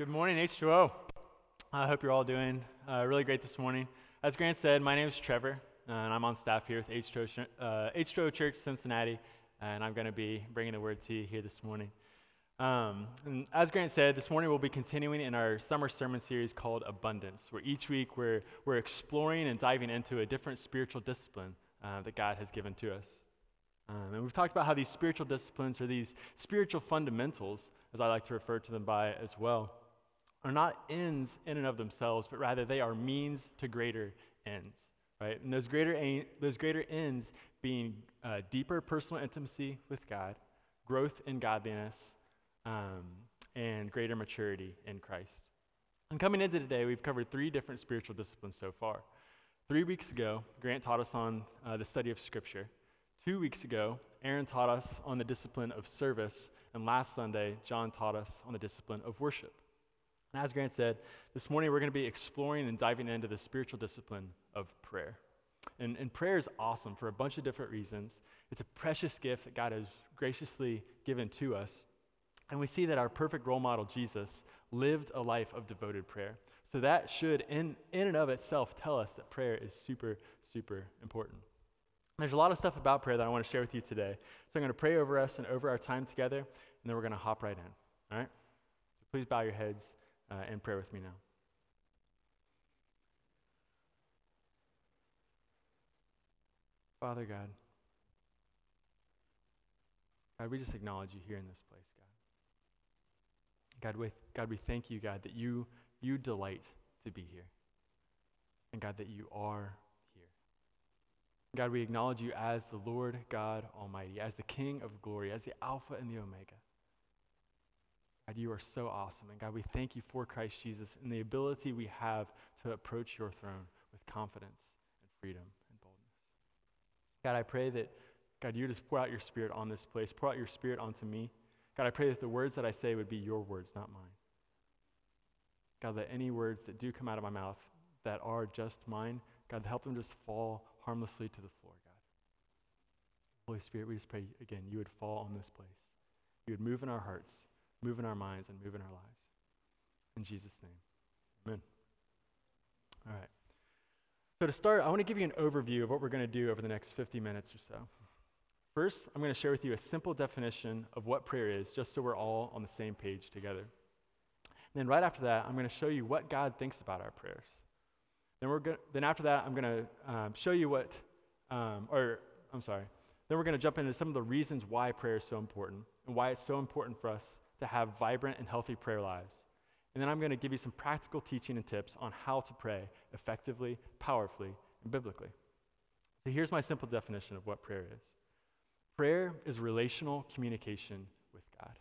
Good morning, H2O. I hope you're all doing uh, really great this morning. As Grant said, my name is Trevor, and I'm on staff here with H2O, uh, H2O Church Cincinnati, and I'm going to be bringing the word to you here this morning. Um, and as Grant said, this morning we'll be continuing in our summer sermon series called Abundance, where each week we're, we're exploring and diving into a different spiritual discipline uh, that God has given to us. Um, and we've talked about how these spiritual disciplines, are these spiritual fundamentals, as I like to refer to them by as well, are not ends in and of themselves, but rather they are means to greater ends, right? And those greater, those greater ends being uh, deeper personal intimacy with God, growth in godliness, um, and greater maturity in Christ. And coming into today, we've covered three different spiritual disciplines so far. Three weeks ago, Grant taught us on uh, the study of Scripture. Two weeks ago, Aaron taught us on the discipline of service. And last Sunday, John taught us on the discipline of worship. And as Grant said, this morning we're going to be exploring and diving into the spiritual discipline of prayer. And, and prayer is awesome for a bunch of different reasons. It's a precious gift that God has graciously given to us. And we see that our perfect role model, Jesus, lived a life of devoted prayer. So that should, in, in and of itself, tell us that prayer is super, super important. There's a lot of stuff about prayer that I want to share with you today. So I'm going to pray over us and over our time together, and then we're going to hop right in. All right? So please bow your heads uh, and pray with me now. Father God, God, we just acknowledge you here in this place, God. God, we, God, we thank you, God, that you, you delight to be here. And God, that you are here. God, we acknowledge you as the Lord God Almighty, as the King of glory, as the Alpha and the Omega. God, you are so awesome. And God, we thank you for Christ Jesus and the ability we have to approach your throne with confidence and freedom and boldness. God, I pray that, God, you just pour out your spirit on this place, pour out your spirit onto me. God, I pray that the words that I say would be your words, not mine. God, that any words that do come out of my mouth that are just mine, God, help them just fall harmlessly to the floor, God. Holy Spirit, we just pray again, you would fall on this place. You would move in our hearts, move in our minds, and move in our lives. In Jesus' name, amen. All right. So, to start, I want to give you an overview of what we're going to do over the next 50 minutes or so. First, I'm going to share with you a simple definition of what prayer is, just so we're all on the same page together. And then, right after that, I'm going to show you what God thinks about our prayers. Then, we're go- then after that, I'm going to um, show you what, um, or I'm sorry, then we're going to jump into some of the reasons why prayer is so important and why it's so important for us to have vibrant and healthy prayer lives. And then I'm going to give you some practical teaching and tips on how to pray effectively, powerfully, and biblically. So here's my simple definition of what prayer is prayer is relational communication with God.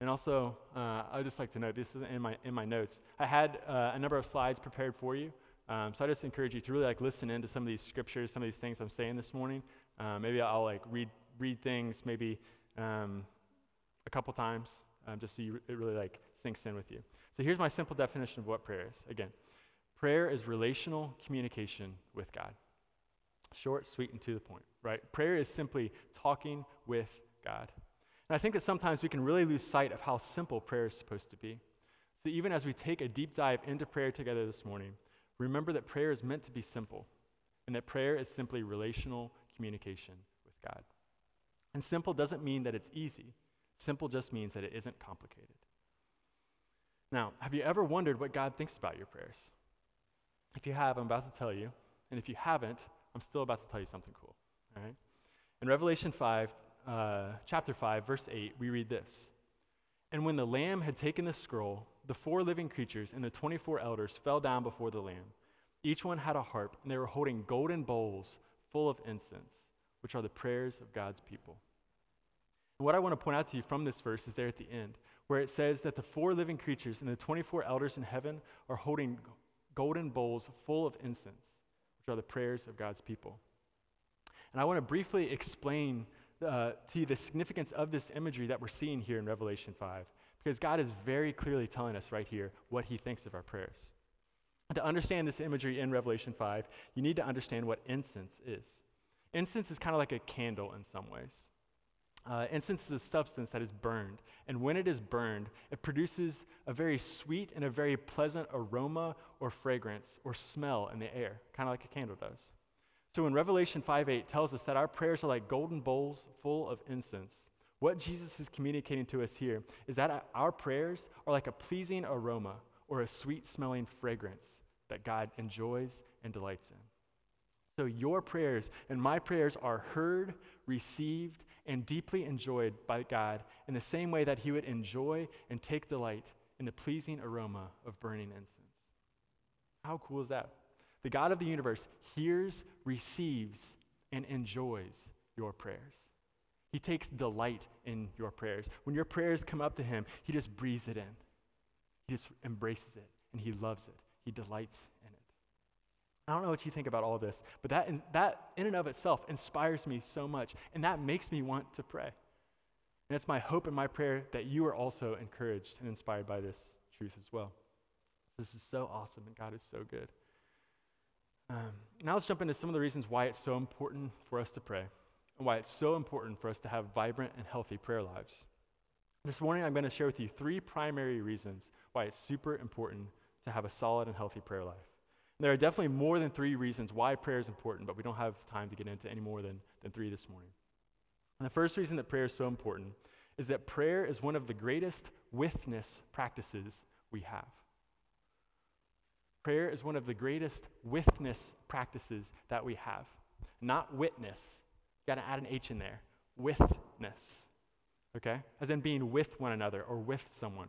And also, uh, I would just like to note this is in my, in my notes. I had uh, a number of slides prepared for you. Um, so I just encourage you to really like listen into some of these scriptures, some of these things I'm saying this morning. Uh, maybe I'll like read read things maybe um, a couple times, um, just so you, it really like sinks in with you. So here's my simple definition of what prayer is. Again, prayer is relational communication with God. Short, sweet, and to the point, right? Prayer is simply talking with God. And I think that sometimes we can really lose sight of how simple prayer is supposed to be. So even as we take a deep dive into prayer together this morning, remember that prayer is meant to be simple, and that prayer is simply relational communication with God. And simple doesn't mean that it's easy. Simple just means that it isn't complicated. Now, have you ever wondered what God thinks about your prayers? If you have, I'm about to tell you. And if you haven't, I'm still about to tell you something cool. All right? In Revelation 5, uh, chapter 5, verse 8, we read this And when the Lamb had taken the scroll, the four living creatures and the 24 elders fell down before the Lamb. Each one had a harp, and they were holding golden bowls full of incense, which are the prayers of God's people. What I want to point out to you from this verse is there at the end, where it says that the four living creatures and the 24 elders in heaven are holding golden bowls full of incense, which are the prayers of God's people. And I want to briefly explain uh, to you the significance of this imagery that we're seeing here in Revelation 5, because God is very clearly telling us right here what he thinks of our prayers. To understand this imagery in Revelation 5, you need to understand what incense is. Incense is kind of like a candle in some ways. Uh, incense is a substance that is burned. And when it is burned, it produces a very sweet and a very pleasant aroma or fragrance or smell in the air, kind of like a candle does. So when Revelation 5 8 tells us that our prayers are like golden bowls full of incense, what Jesus is communicating to us here is that our prayers are like a pleasing aroma or a sweet smelling fragrance that God enjoys and delights in. So your prayers and my prayers are heard, received, and deeply enjoyed by God in the same way that He would enjoy and take delight in the pleasing aroma of burning incense. How cool is that? The God of the universe hears, receives, and enjoys your prayers. He takes delight in your prayers. When your prayers come up to Him, He just breathes it in. He just embraces it and He loves it. He delights. I don't know what you think about all this, but that in, that in and of itself inspires me so much, and that makes me want to pray. And it's my hope and my prayer that you are also encouraged and inspired by this truth as well. This is so awesome, and God is so good. Um, now let's jump into some of the reasons why it's so important for us to pray, and why it's so important for us to have vibrant and healthy prayer lives. This morning, I'm going to share with you three primary reasons why it's super important to have a solid and healthy prayer life. There are definitely more than three reasons why prayer is important, but we don't have time to get into any more than, than three this morning. And the first reason that prayer is so important is that prayer is one of the greatest withness practices we have. Prayer is one of the greatest withness practices that we have. Not witness. You got to add an H in there. Withness. Okay? As in being with one another or with someone.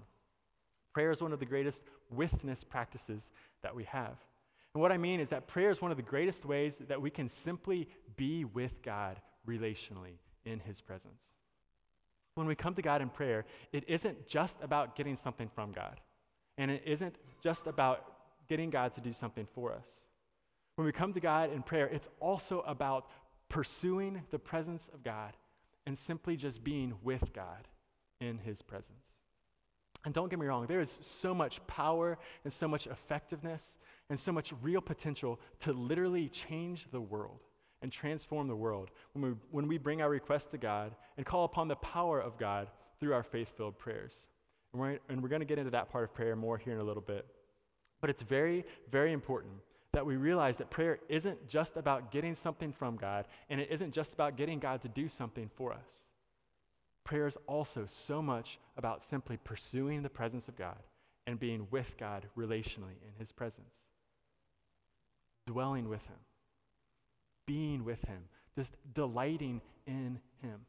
Prayer is one of the greatest withness practices that we have. And what I mean is that prayer is one of the greatest ways that we can simply be with God relationally in His presence. When we come to God in prayer, it isn't just about getting something from God, and it isn't just about getting God to do something for us. When we come to God in prayer, it's also about pursuing the presence of God and simply just being with God in His presence. And don't get me wrong, there is so much power and so much effectiveness and so much real potential to literally change the world and transform the world when we, when we bring our requests to God and call upon the power of God through our faith filled prayers. And we're, and we're going to get into that part of prayer more here in a little bit. But it's very, very important that we realize that prayer isn't just about getting something from God, and it isn't just about getting God to do something for us. Prayer is also so much about simply pursuing the presence of God and being with God relationally in His presence, dwelling with Him, being with Him, just delighting in Him.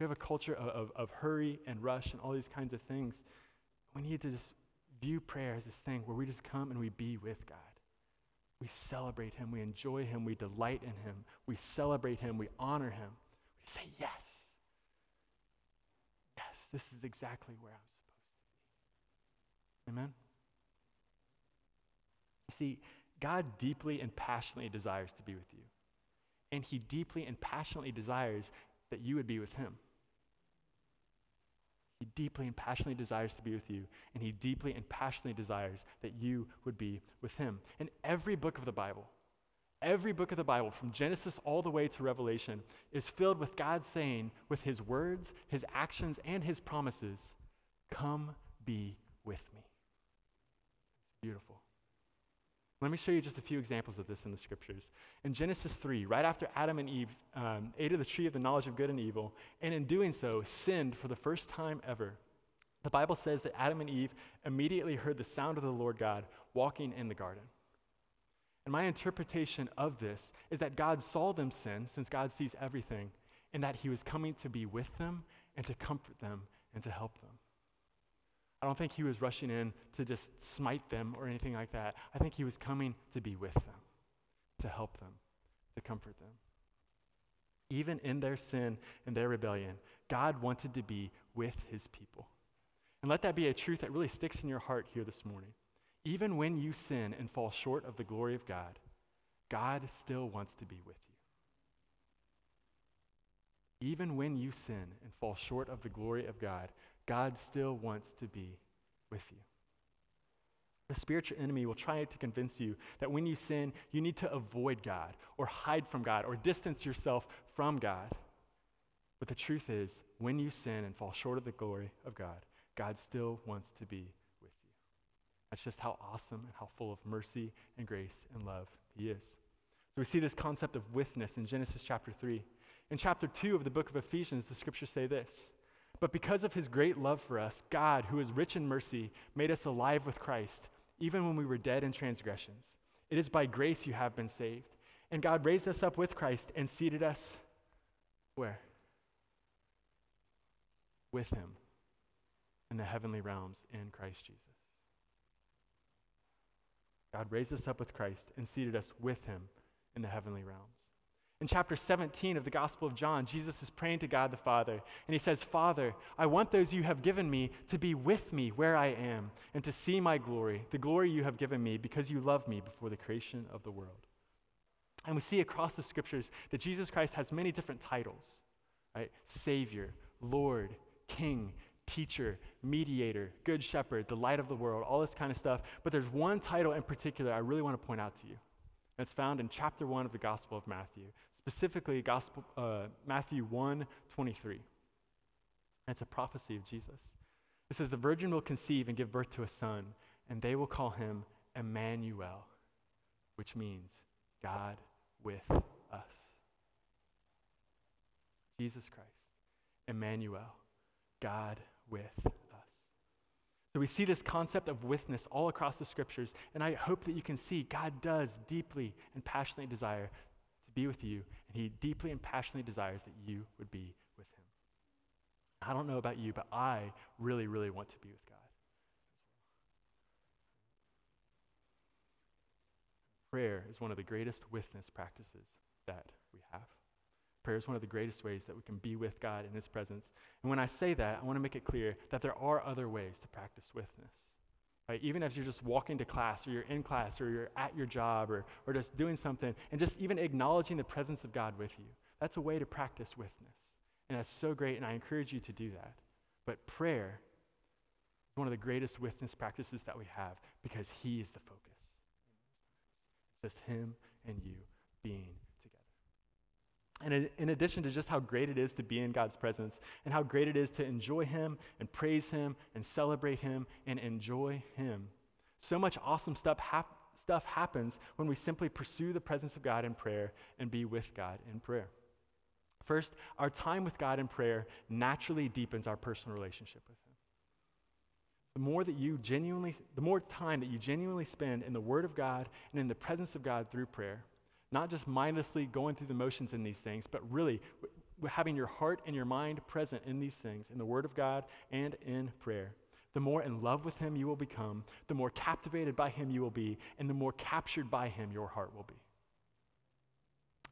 We have a culture of, of, of hurry and rush and all these kinds of things. We need to just view prayer as this thing where we just come and we be with God. We celebrate Him, we enjoy Him, we delight in Him, we celebrate Him, we honor Him. We say, Yes. Yes, this is exactly where I'm supposed to be. Amen? You see, God deeply and passionately desires to be with you. And He deeply and passionately desires that you would be with Him. He deeply and passionately desires to be with you, and He deeply and passionately desires that you would be with Him. In every book of the Bible, every book of the Bible, from Genesis all the way to Revelation, is filled with God saying, with His words, His actions, and His promises, Come be with me. It's beautiful. Let me show you just a few examples of this in the scriptures. In Genesis 3, right after Adam and Eve um, ate of the tree of the knowledge of good and evil, and in doing so, sinned for the first time ever, the Bible says that Adam and Eve immediately heard the sound of the Lord God walking in the garden. And my interpretation of this is that God saw them sin, since God sees everything, and that He was coming to be with them and to comfort them and to help them. I don't think he was rushing in to just smite them or anything like that. I think he was coming to be with them, to help them, to comfort them. Even in their sin and their rebellion, God wanted to be with his people. And let that be a truth that really sticks in your heart here this morning. Even when you sin and fall short of the glory of God, God still wants to be with you. Even when you sin and fall short of the glory of God, God still wants to be with you. The spiritual enemy will try to convince you that when you sin, you need to avoid God or hide from God or distance yourself from God. But the truth is, when you sin and fall short of the glory of God, God still wants to be with you. That's just how awesome and how full of mercy and grace and love He is. So we see this concept of withness in Genesis chapter 3. In chapter 2 of the book of Ephesians, the scriptures say this But because of his great love for us, God, who is rich in mercy, made us alive with Christ, even when we were dead in transgressions. It is by grace you have been saved. And God raised us up with Christ and seated us where? With him in the heavenly realms in Christ Jesus. God raised us up with Christ and seated us with him in the heavenly realms. In chapter 17 of the Gospel of John, Jesus is praying to God the Father, and he says, Father, I want those you have given me to be with me where I am, and to see my glory, the glory you have given me, because you loved me before the creation of the world. And we see across the scriptures that Jesus Christ has many different titles, right? Savior, Lord, King, teacher, mediator, good shepherd, the light of the world, all this kind of stuff. But there's one title in particular I really want to point out to you. And it's found in chapter 1 of the Gospel of Matthew, specifically Gospel, uh, Matthew 1 23. And it's a prophecy of Jesus. It says, The virgin will conceive and give birth to a son, and they will call him Emmanuel, which means God with us. Jesus Christ, Emmanuel, God with us. So we see this concept of withness all across the scriptures, and I hope that you can see God does deeply and passionately desire to be with you, and He deeply and passionately desires that you would be with Him. I don't know about you, but I really, really want to be with God. Prayer is one of the greatest withness practices that we have. Prayer is one of the greatest ways that we can be with God in His presence. And when I say that, I want to make it clear that there are other ways to practice withness. Right? Even as you're just walking to class, or you're in class, or you're at your job, or, or just doing something, and just even acknowledging the presence of God with you. That's a way to practice withness. And that's so great, and I encourage you to do that. But prayer is one of the greatest withness practices that we have because He is the focus. Just Him and you being and in addition to just how great it is to be in God's presence and how great it is to enjoy Him and praise Him and celebrate Him and enjoy Him, so much awesome stuff, hap- stuff happens when we simply pursue the presence of God in prayer and be with God in prayer. First, our time with God in prayer naturally deepens our personal relationship with Him. The more that you genuinely, the more time that you genuinely spend in the Word of God and in the presence of God through prayer, not just mindlessly going through the motions in these things, but really having your heart and your mind present in these things, in the Word of God and in prayer. The more in love with Him you will become, the more captivated by Him you will be, and the more captured by Him your heart will be.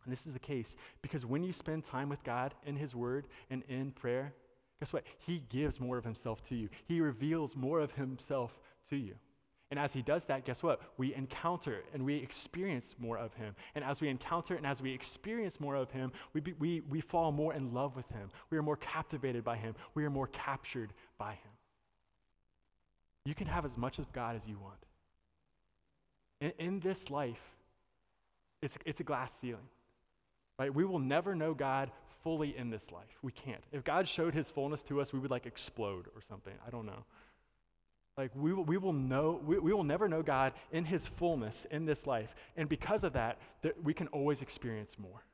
And this is the case because when you spend time with God in His Word and in prayer, guess what? He gives more of Himself to you, He reveals more of Himself to you. And as he does that, guess what? We encounter and we experience more of him. And as we encounter and as we experience more of him, we, be, we, we fall more in love with him. We are more captivated by him. We are more captured by him. You can have as much of God as you want. In, in this life, it's, it's a glass ceiling. Right? We will never know God fully in this life. We can't. If God showed his fullness to us, we would like explode or something. I don't know. Like we will, we will know, we, we will never know God in his fullness in this life. And because of that, we can always experience more.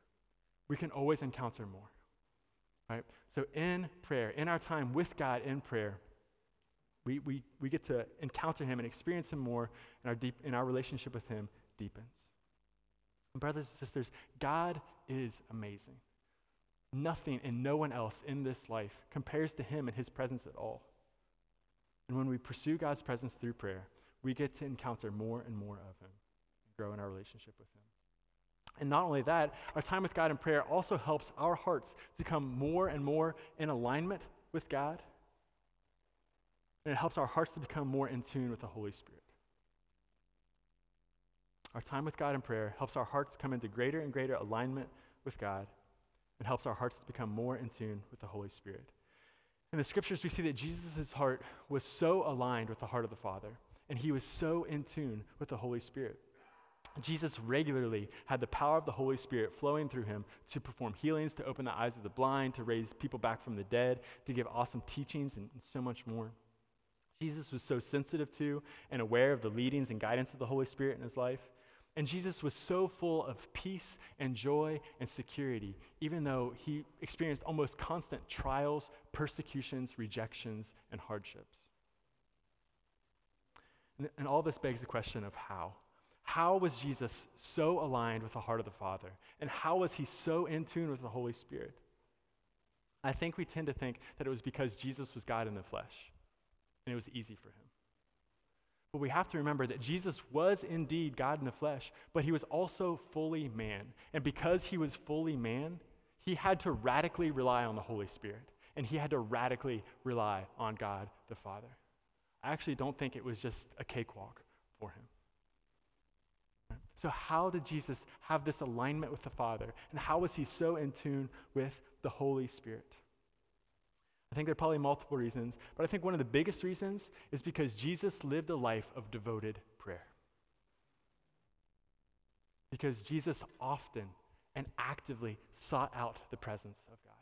We can always encounter more. Right? So in prayer, in our time with God in prayer, we, we, we get to encounter him and experience him more, and our, deep, in our relationship with him deepens. And brothers and sisters, God is amazing. Nothing and no one else in this life compares to him and his presence at all. And when we pursue God's presence through prayer, we get to encounter more and more of Him and grow in our relationship with Him. And not only that, our time with God in prayer also helps our hearts to come more and more in alignment with God. And it helps our hearts to become more in tune with the Holy Spirit. Our time with God in prayer helps our hearts come into greater and greater alignment with God and helps our hearts to become more in tune with the Holy Spirit. In the scriptures, we see that Jesus' heart was so aligned with the heart of the Father, and he was so in tune with the Holy Spirit. Jesus regularly had the power of the Holy Spirit flowing through him to perform healings, to open the eyes of the blind, to raise people back from the dead, to give awesome teachings, and, so much more. Jesus was so sensitive to and aware of the leadings and guidance of the Holy Spirit in his life. And Jesus was so full of peace and joy and security, even though he experienced almost constant trials, persecutions, rejections, and hardships. And, and all this begs the question of how. How was Jesus so aligned with the heart of the Father? And how was he so in tune with the Holy Spirit? I think we tend to think that it was because Jesus was God in the flesh and it was easy for him. But we have to remember that Jesus was indeed God in the flesh, but he was also fully man. And because he was fully man, he had to radically rely on the Holy Spirit, and he had to radically rely on God the Father. I actually don't think it was just a cakewalk for him. So, how did Jesus have this alignment with the Father? And how was he so in tune with the Holy Spirit? I think there are probably multiple reasons, but I think one of the biggest reasons is because Jesus lived a life of devoted prayer. Because Jesus often and actively sought out the presence of God.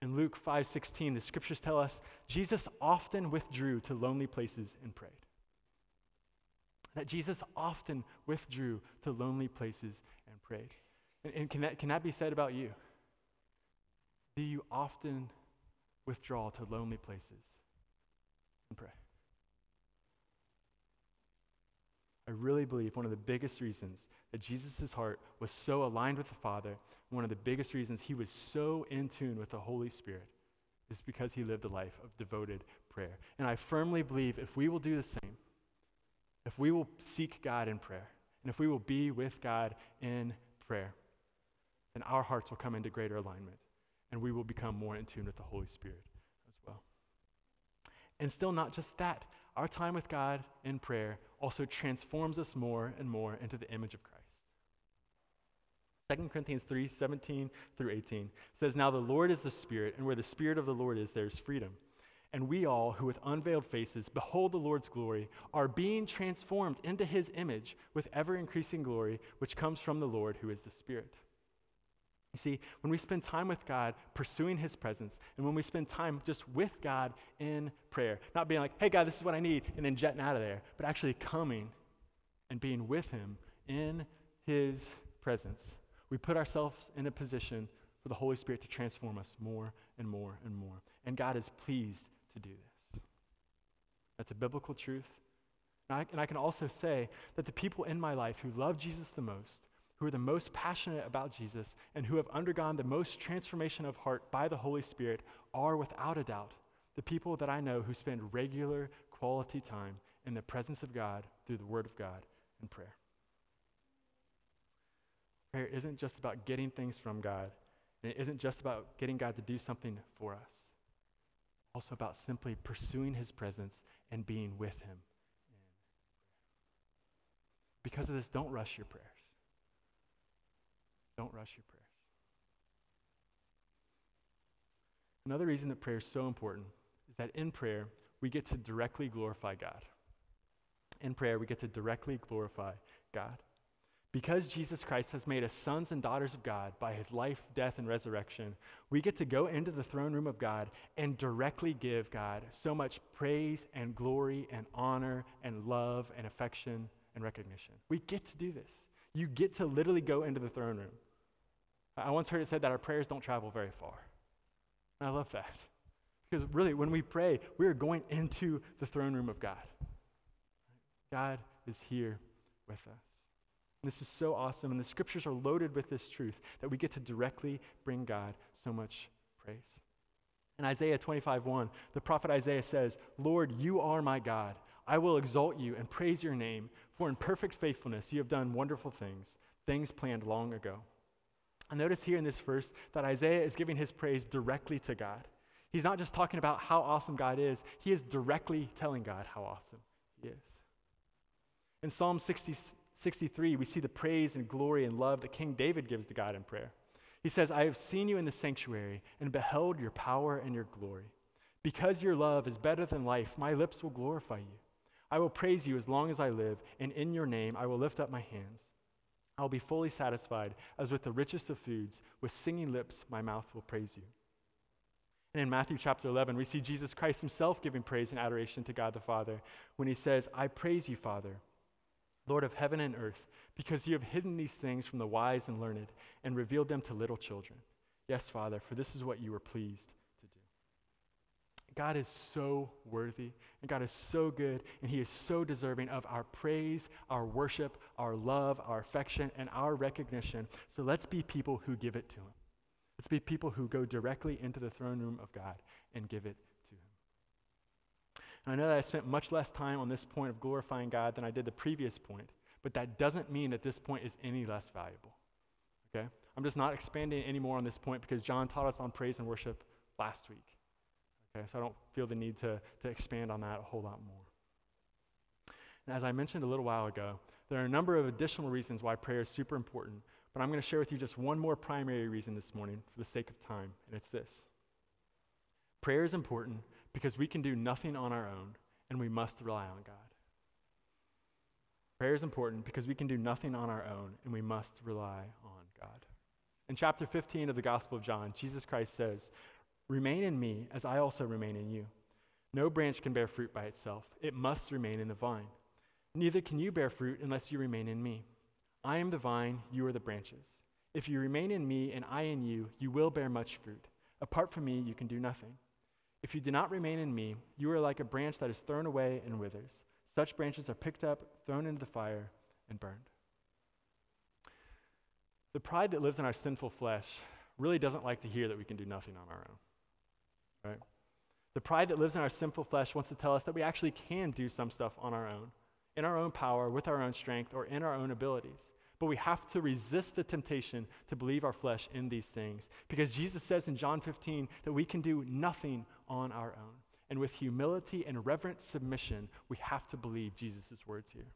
In Luke 5:16, the scriptures tell us Jesus often withdrew to lonely places and prayed. That Jesus often withdrew to lonely places and prayed. And, and can, that, can that be said about you? Do you often withdraw to lonely places and pray? I really believe one of the biggest reasons that Jesus' heart was so aligned with the Father, one of the biggest reasons he was so in tune with the Holy Spirit, is because he lived a life of devoted prayer. And I firmly believe if we will do the same, if we will seek God in prayer, and if we will be with God in prayer, then our hearts will come into greater alignment and we will become more in tune with the Holy Spirit as well. And still, not just that, our time with God in prayer also transforms us more and more into the image of Christ. 2 Corinthians 3 17 through 18 says, Now the Lord is the Spirit, and where the Spirit of the Lord is, there is freedom. And we all, who with unveiled faces behold the Lord's glory, are being transformed into his image with ever increasing glory, which comes from the Lord, who is the Spirit. You see, when we spend time with God pursuing His presence, and when we spend time just with God in prayer, not being like, hey, God, this is what I need, and then jetting out of there, but actually coming and being with Him in His presence, we put ourselves in a position for the Holy Spirit to transform us more and more and more. And God is pleased to do this. That's a biblical truth. And I, and I can also say that the people in my life who love Jesus the most, who are the most passionate about Jesus and who have undergone the most transformation of heart by the Holy Spirit are without a doubt the people that I know who spend regular quality time in the presence of God through the Word of God and prayer. Prayer isn't just about getting things from God, and it isn't just about getting God to do something for us. It's also about simply pursuing His presence and being with Him. Because of this, don't rush your prayers. Don't rush your prayers. Another reason that prayer is so important is that in prayer, we get to directly glorify God. In prayer, we get to directly glorify God. Because Jesus Christ has made us sons and daughters of God by his life, death, and resurrection, we get to go into the throne room of God and directly give God so much praise and glory and honor and love and affection and recognition. We get to do this. You get to literally go into the throne room. I once heard it said that our prayers don't travel very far. And I love that. Because really, when we pray, we are going into the throne room of God. God is here with us. And this is so awesome. And the scriptures are loaded with this truth that we get to directly bring God so much praise. In Isaiah 25 1, the prophet Isaiah says, Lord, you are my God. I will exalt you and praise your name, for in perfect faithfulness you have done wonderful things, things planned long ago. I notice here in this verse that Isaiah is giving his praise directly to God. He's not just talking about how awesome God is, he is directly telling God how awesome he is. In Psalm 60, 63, we see the praise and glory and love that King David gives to God in prayer. He says, I have seen you in the sanctuary and beheld your power and your glory. Because your love is better than life, my lips will glorify you. I will praise you as long as I live, and in your name I will lift up my hands. I will be fully satisfied, as with the richest of foods. With singing lips, my mouth will praise you. And in Matthew chapter 11, we see Jesus Christ himself giving praise and adoration to God the Father when he says, I praise you, Father, Lord of heaven and earth, because you have hidden these things from the wise and learned and revealed them to little children. Yes, Father, for this is what you were pleased. God is so worthy, and God is so good, and He is so deserving of our praise, our worship, our love, our affection, and our recognition. So let's be people who give it to Him. Let's be people who go directly into the throne room of God and give it to Him. And I know that I spent much less time on this point of glorifying God than I did the previous point, but that doesn't mean that this point is any less valuable. Okay? I'm just not expanding anymore on this point because John taught us on praise and worship last week. Okay, so I don't feel the need to, to expand on that a whole lot more. And as I mentioned a little while ago, there are a number of additional reasons why prayer is super important, but I'm going to share with you just one more primary reason this morning for the sake of time, and it's this prayer is important because we can do nothing on our own, and we must rely on God. Prayer is important because we can do nothing on our own, and we must rely on God. In chapter 15 of the Gospel of John, Jesus Christ says, Remain in me as I also remain in you. No branch can bear fruit by itself, it must remain in the vine. Neither can you bear fruit unless you remain in me. I am the vine, you are the branches. If you remain in me and I in you, you will bear much fruit. Apart from me, you can do nothing. If you do not remain in me, you are like a branch that is thrown away and withers. Such branches are picked up, thrown into the fire, and burned. The pride that lives in our sinful flesh really doesn't like to hear that we can do nothing on our own. Right? The pride that lives in our sinful flesh wants to tell us that we actually can do some stuff on our own, in our own power, with our own strength, or in our own abilities. But we have to resist the temptation to believe our flesh in these things. Because Jesus says in John 15 that we can do nothing on our own. And with humility and reverent submission, we have to believe Jesus' words here.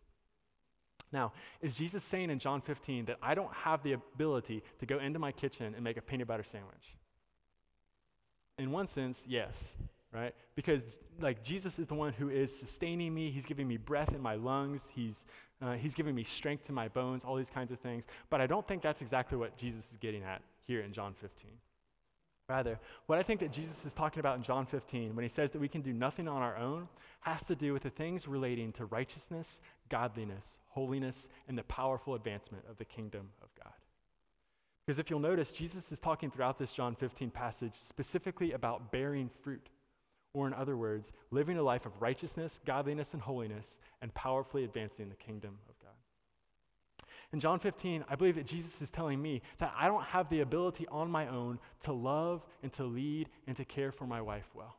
Now, is Jesus saying in John 15 that I don't have the ability to go into my kitchen and make a peanut butter sandwich? In one sense, yes, right? Because like Jesus is the one who is sustaining me. He's giving me breath in my lungs. He's uh, he's giving me strength in my bones. All these kinds of things. But I don't think that's exactly what Jesus is getting at here in John 15. Rather, what I think that Jesus is talking about in John 15 when he says that we can do nothing on our own has to do with the things relating to righteousness, godliness, holiness, and the powerful advancement of the kingdom of God. Because if you'll notice, Jesus is talking throughout this John 15 passage specifically about bearing fruit, or in other words, living a life of righteousness, godliness, and holiness, and powerfully advancing the kingdom of God. In John 15, I believe that Jesus is telling me that I don't have the ability on my own to love and to lead and to care for my wife well.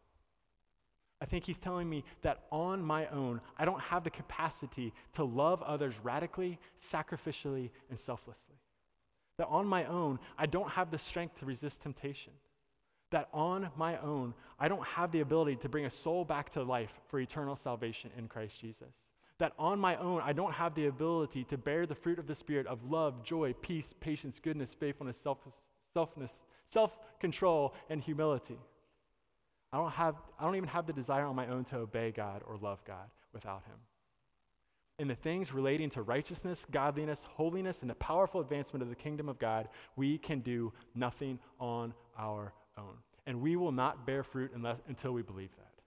I think he's telling me that on my own, I don't have the capacity to love others radically, sacrificially, and selflessly. That on my own, I don't have the strength to resist temptation. That on my own, I don't have the ability to bring a soul back to life for eternal salvation in Christ Jesus that on my own, I don't have the ability to bear the fruit of the Spirit of love, joy, peace, patience, goodness, faithfulness, self, selfness, self-control, and humility. I don't, have, I don't even have the desire on my own to obey God or love God without Him. In the things relating to righteousness, godliness, holiness, and the powerful advancement of the kingdom of God, we can do nothing on our own. And we will not bear fruit unless, until we believe that.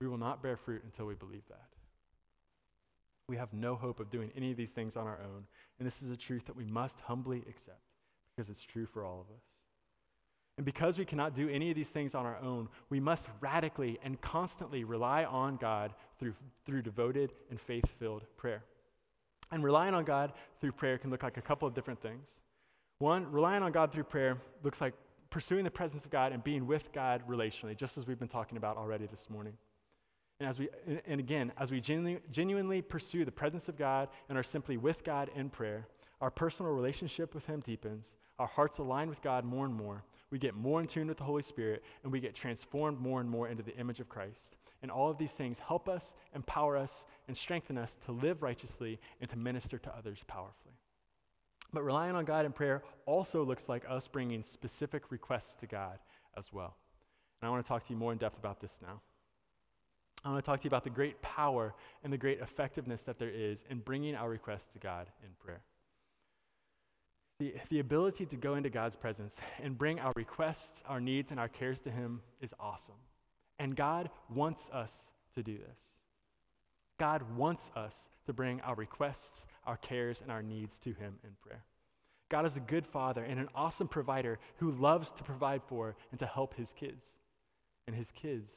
We will not bear fruit until we believe that. We have no hope of doing any of these things on our own. And this is a truth that we must humbly accept because it's true for all of us. And because we cannot do any of these things on our own, we must radically and constantly rely on God through, through devoted and faith filled prayer. And relying on God through prayer can look like a couple of different things. One, relying on God through prayer looks like pursuing the presence of God and being with God relationally, just as we've been talking about already this morning. And, as we, and again, as we genuinely, genuinely pursue the presence of God and are simply with God in prayer, our personal relationship with Him deepens, our hearts align with God more and more, we get more in tune with the Holy Spirit, and we get transformed more and more into the image of Christ. And all of these things help us, empower us, and strengthen us to live righteously and to minister to others powerfully. But relying on God in prayer also looks like us bringing specific requests to God as well. And I want to talk to you more in depth about this now. I want to talk to you about the great power and the great effectiveness that there is in bringing our requests to God in prayer. The, the ability to go into God's presence and bring our requests, our needs, and our cares to Him is awesome. And God wants us to do this. God wants us to bring our requests, our cares, and our needs to Him in prayer. God is a good father and an awesome provider who loves to provide for and to help His kids. And His kids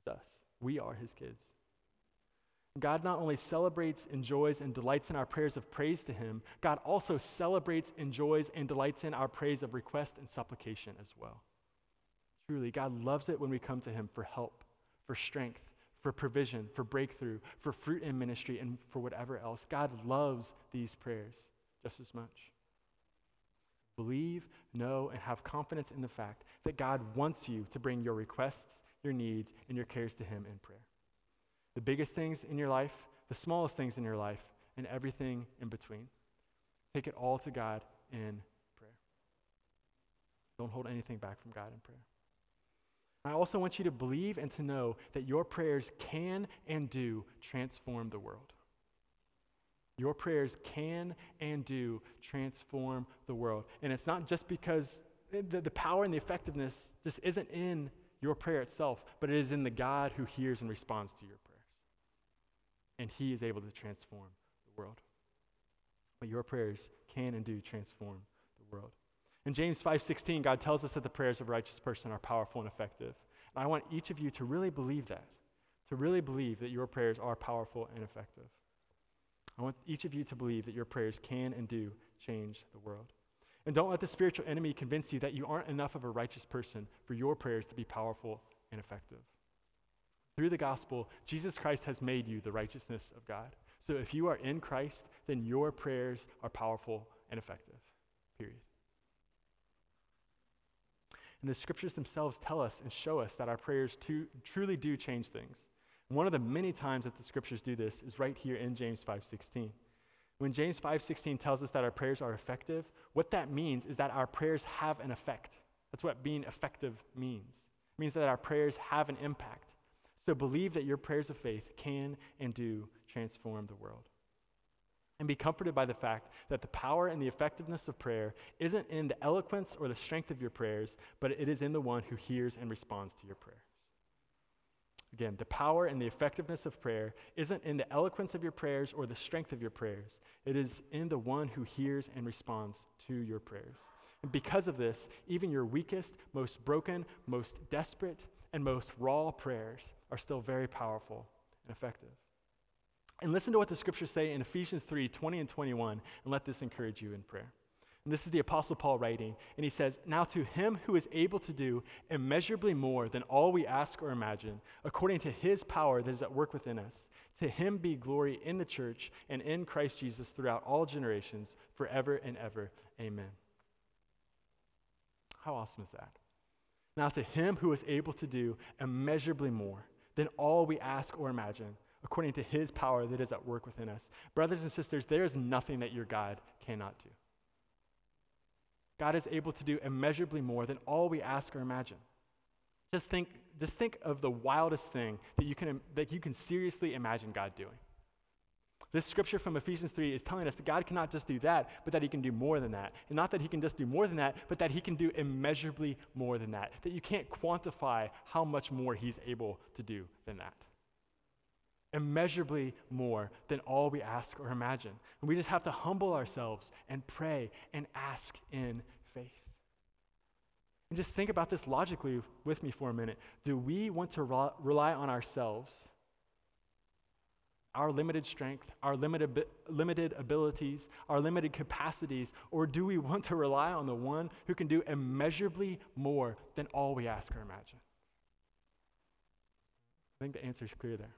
is us. We are His kids. God not only celebrates, enjoys, and delights in our prayers of praise to Him, God also celebrates, enjoys, and delights in our praise of request and supplication as well. Truly, God loves it when we come to Him for help, for strength, for provision, for breakthrough, for fruit in ministry, and for whatever else. God loves these prayers just as much. Believe, know, and have confidence in the fact that God wants you to bring your requests, your needs, and your cares to Him in prayer. The biggest things in your life, the smallest things in your life, and everything in between. Take it all to God in prayer. Don't hold anything back from God in prayer. I also want you to believe and to know that your prayers can and do transform the world. Your prayers can and do transform the world. And it's not just because the, the power and the effectiveness just isn't in your prayer itself, but it is in the God who hears and responds to your prayers. And He is able to transform the world. But your prayers can and do transform the world. In James 5:16, God tells us that the prayers of a righteous person are powerful and effective. And I want each of you to really believe that, to really believe that your prayers are powerful and effective. I want each of you to believe that your prayers can and do change the world. And don't let the spiritual enemy convince you that you aren't enough of a righteous person for your prayers to be powerful and effective. Through the gospel, Jesus Christ has made you the righteousness of God. So if you are in Christ, then your prayers are powerful and effective. Period. And the scriptures themselves tell us and show us that our prayers too, truly do change things. One of the many times that the scriptures do this is right here in James 5:16. When James 5:16 tells us that our prayers are effective, what that means is that our prayers have an effect. That's what being effective means. It means that our prayers have an impact. So believe that your prayers of faith can and do transform the world. And be comforted by the fact that the power and the effectiveness of prayer isn't in the eloquence or the strength of your prayers, but it is in the one who hears and responds to your prayers. Again, the power and the effectiveness of prayer isn't in the eloquence of your prayers or the strength of your prayers. It is in the one who hears and responds to your prayers. And because of this, even your weakest, most broken, most desperate, and most raw prayers are still very powerful and effective. And listen to what the scriptures say in Ephesians 3 20 and 21, and let this encourage you in prayer. And this is the Apostle Paul writing, and he says, Now to him who is able to do immeasurably more than all we ask or imagine, according to his power that is at work within us, to him be glory in the church and in Christ Jesus throughout all generations, forever and ever. Amen. How awesome is that? Now to him who is able to do immeasurably more than all we ask or imagine, according to his power that is at work within us. Brothers and sisters, there is nothing that your God cannot do. God is able to do immeasurably more than all we ask or imagine. Just think, just think of the wildest thing that you, can, that you can seriously imagine God doing. This scripture from Ephesians 3 is telling us that God cannot just do that, but that He can do more than that. And not that He can just do more than that, but that He can do immeasurably more than that. That you can't quantify how much more He's able to do than that immeasurably more than all we ask or imagine. And we just have to humble ourselves and pray and ask in faith. And just think about this logically with me for a minute. Do we want to re- rely on ourselves, our limited strength, our limited, limited abilities, our limited capacities, or do we want to rely on the one who can do immeasurably more than all we ask or imagine? I think the answer is clear there.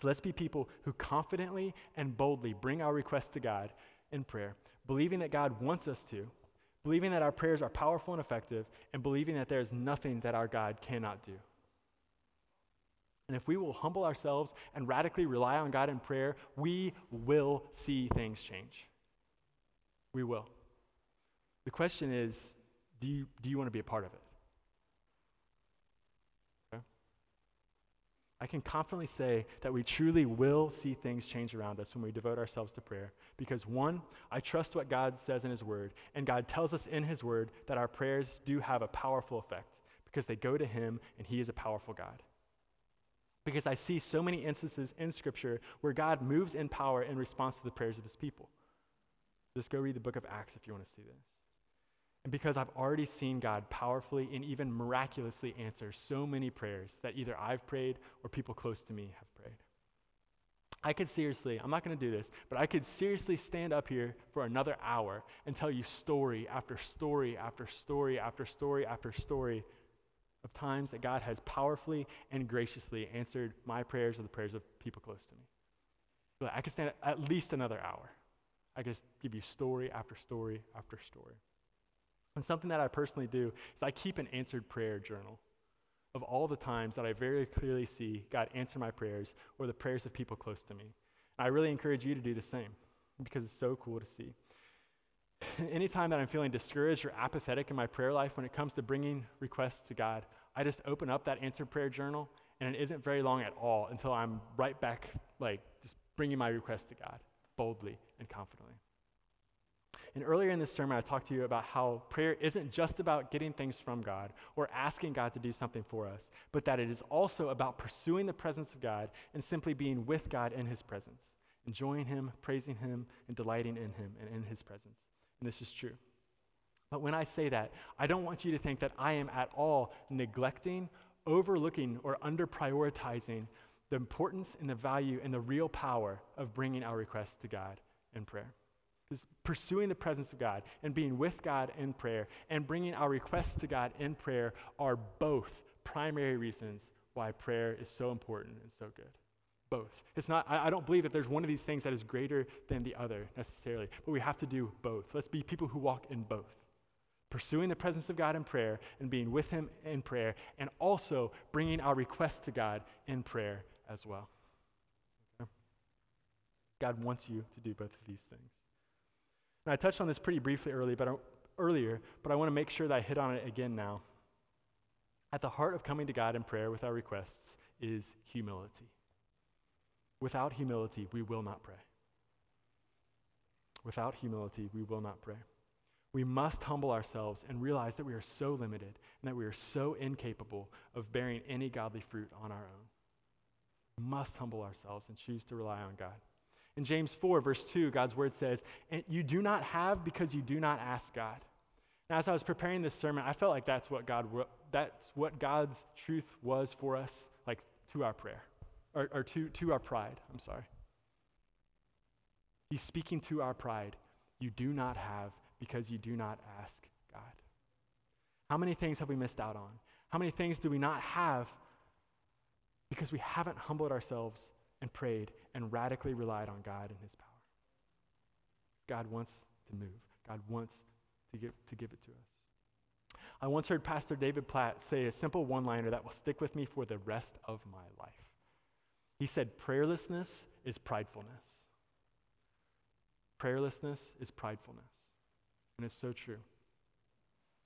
So let's be people who confidently and boldly bring our requests to God in prayer, believing that God wants us to, believing that our prayers are powerful and effective, and believing that there is nothing that our God cannot do. And if we will humble ourselves and radically rely on God in prayer, we will see things change. We will. The question is do you, do you want to be a part of it? I can confidently say that we truly will see things change around us when we devote ourselves to prayer. Because, one, I trust what God says in His Word, and God tells us in His Word that our prayers do have a powerful effect because they go to Him and He is a powerful God. Because I see so many instances in Scripture where God moves in power in response to the prayers of His people. Just go read the book of Acts if you want to see this. And because I've already seen God powerfully and even miraculously answer so many prayers that either I've prayed or people close to me have prayed. I could seriously, I'm not going to do this, but I could seriously stand up here for another hour and tell you story after story after story after story after story of times that God has powerfully and graciously answered my prayers or the prayers of people close to me. I could stand at least another hour. I could give you story after story after story. And something that I personally do is I keep an answered prayer journal of all the times that I very clearly see God answer my prayers or the prayers of people close to me. And I really encourage you to do the same because it's so cool to see. Anytime that I'm feeling discouraged or apathetic in my prayer life when it comes to bringing requests to God, I just open up that answered prayer journal, and it isn't very long at all until I'm right back, like, just bringing my request to God boldly and confidently. And earlier in this sermon, I talked to you about how prayer isn't just about getting things from God or asking God to do something for us, but that it is also about pursuing the presence of God and simply being with God in His presence, enjoying Him, praising Him, and delighting in Him and in His presence. And this is true. But when I say that, I don't want you to think that I am at all neglecting, overlooking, or under prioritizing the importance and the value and the real power of bringing our requests to God in prayer is pursuing the presence of God and being with God in prayer and bringing our requests to God in prayer are both primary reasons why prayer is so important and so good. Both. It's not, I, I don't believe that there's one of these things that is greater than the other necessarily, but we have to do both. Let's be people who walk in both. Pursuing the presence of God in prayer and being with Him in prayer, and also bringing our requests to God in prayer as well. Okay? God wants you to do both of these things. And I touched on this pretty briefly early, but I, earlier, but I want to make sure that I hit on it again now. At the heart of coming to God in prayer with our requests is humility. Without humility, we will not pray. Without humility, we will not pray. We must humble ourselves and realize that we are so limited and that we are so incapable of bearing any godly fruit on our own. We must humble ourselves and choose to rely on God. In James 4, verse 2, God's word says, And you do not have because you do not ask God. Now, as I was preparing this sermon, I felt like that's what God that's what God's truth was for us, like to our prayer. Or, or to, to our pride, I'm sorry. He's speaking to our pride. You do not have because you do not ask God. How many things have we missed out on? How many things do we not have because we haven't humbled ourselves and prayed and radically relied on God and His power. God wants to move, God wants to give, to give it to us. I once heard Pastor David Platt say a simple one liner that will stick with me for the rest of my life. He said, Prayerlessness is pridefulness. Prayerlessness is pridefulness. And it's so true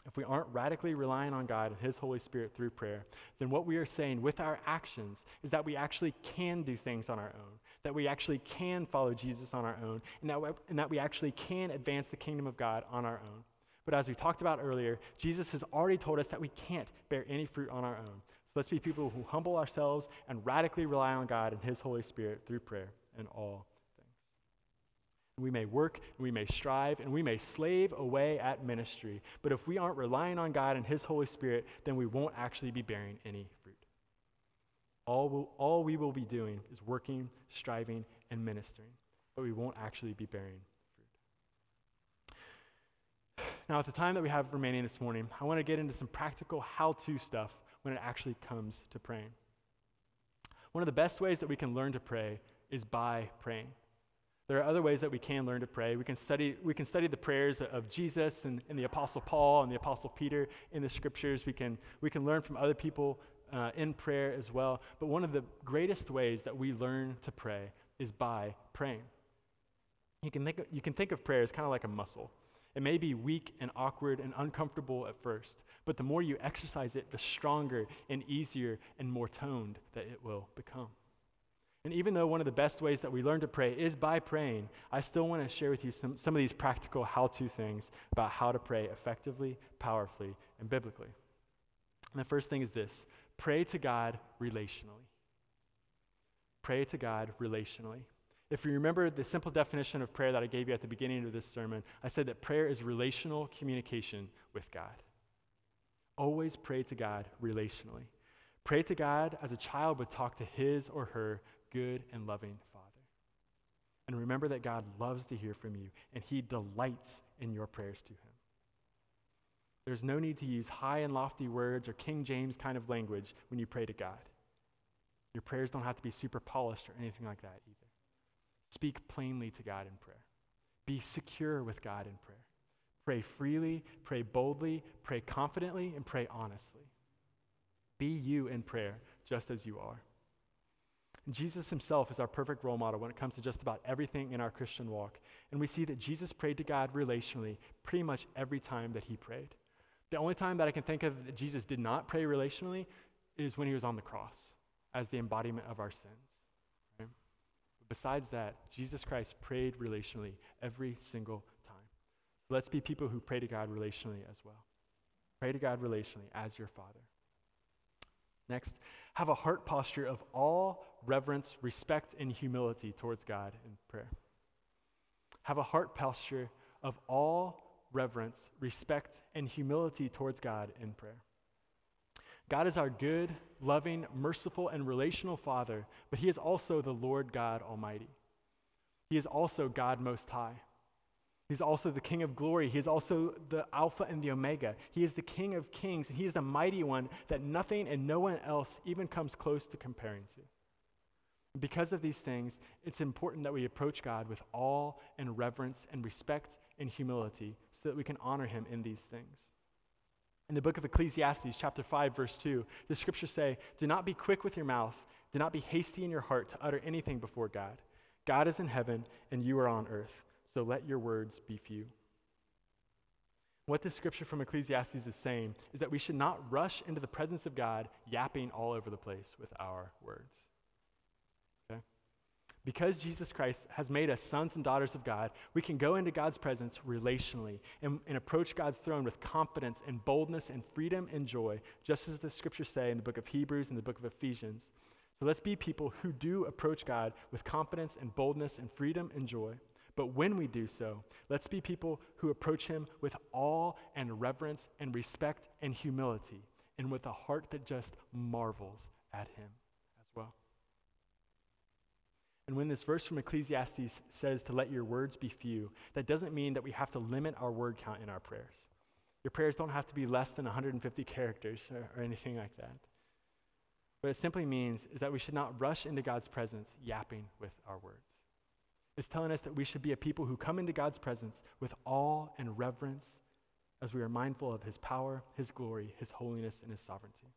if we aren't radically relying on God and His Holy Spirit through prayer, then what we are saying with our actions is that we actually can do things on our own, that we actually can follow Jesus on our own, and that, we, and that we actually can advance the kingdom of God on our own. But as we talked about earlier, Jesus has already told us that we can't bear any fruit on our own. Let's be people who humble ourselves and radically rely on God and His Holy Spirit through prayer and all things. we may work, and we may strive, and we may slave away at ministry. But if we aren't relying on God and His Holy Spirit, then we won't actually be bearing any fruit. All, we'll, all we will be doing is working, striving, and ministering, but we won't actually be bearing fruit. Now, at the time that we have remaining this morning, I want to get into some practical how to stuff when it actually comes to praying. One of the best ways that we can learn to pray is by praying. There are other ways that we can learn to pray. We can study, we can study the prayers of Jesus and, and the Apostle Paul and the Apostle Peter in the scriptures. We can, we can learn from other people uh, in prayer as well. But one of the greatest ways that we learn to pray is by praying. You can think you can think of prayer as kind of like a muscle. It may be weak and awkward and uncomfortable at first, but the more you exercise it, the stronger and easier and more toned that it will become. And even though one of the best ways that we learn to pray is by praying, I still want to share with you some, some of these practical how to things about how to pray effectively, powerfully, and biblically. And the first thing is this pray to God relationally. Pray to God relationally. If you remember the simple definition of prayer that I gave you at the beginning of this sermon, I said that prayer is relational communication with God. Always pray to God relationally. Pray to God as a child would talk to his or her good and loving Father. And remember that God loves to hear from you, and He delights in your prayers to Him. There's no need to use high and lofty words or King James kind of language when you pray to God. Your prayers don't have to be super polished or anything like that either. Speak plainly to God in prayer. Be secure with God in prayer. Pray freely, pray boldly, pray confidently, and pray honestly. Be you in prayer just as you are. Jesus himself is our perfect role model when it comes to just about everything in our Christian walk. And we see that Jesus prayed to God relationally pretty much every time that he prayed. The only time that I can think of that Jesus did not pray relationally is when he was on the cross as the embodiment of our sins. Besides that, Jesus Christ prayed relationally every single time. So let's be people who pray to God relationally as well. Pray to God relationally as your Father. Next, have a heart posture of all reverence, respect, and humility towards God in prayer. Have a heart posture of all reverence, respect, and humility towards God in prayer. God is our good, loving, merciful, and relational Father, but He is also the Lord God Almighty. He is also God Most High. He's also the King of glory. He is also the Alpha and the Omega. He is the King of kings, and He is the mighty one that nothing and no one else even comes close to comparing to. Because of these things, it's important that we approach God with awe and reverence and respect and humility so that we can honor Him in these things. In the book of Ecclesiastes, chapter 5, verse 2, the scriptures say, Do not be quick with your mouth, do not be hasty in your heart to utter anything before God. God is in heaven, and you are on earth so let your words be few. What this scripture from Ecclesiastes is saying is that we should not rush into the presence of God yapping all over the place with our words. Because Jesus Christ has made us sons and daughters of God, we can go into God's presence relationally and, and approach God's throne with confidence and boldness and freedom and joy, just as the scriptures say in the book of Hebrews and the book of Ephesians. So let's be people who do approach God with confidence and boldness and freedom and joy. But when we do so, let's be people who approach him with awe and reverence and respect and humility, and with a heart that just marvels at him. And when this verse from Ecclesiastes says to let your words be few, that doesn't mean that we have to limit our word count in our prayers. Your prayers don't have to be less than 150 characters or, or anything like that. What it simply means is that we should not rush into God's presence yapping with our words It's telling us that we should be a people who come into God's presence with awe and reverence as we are mindful of his power, his glory, his holiness, and his sovereignty.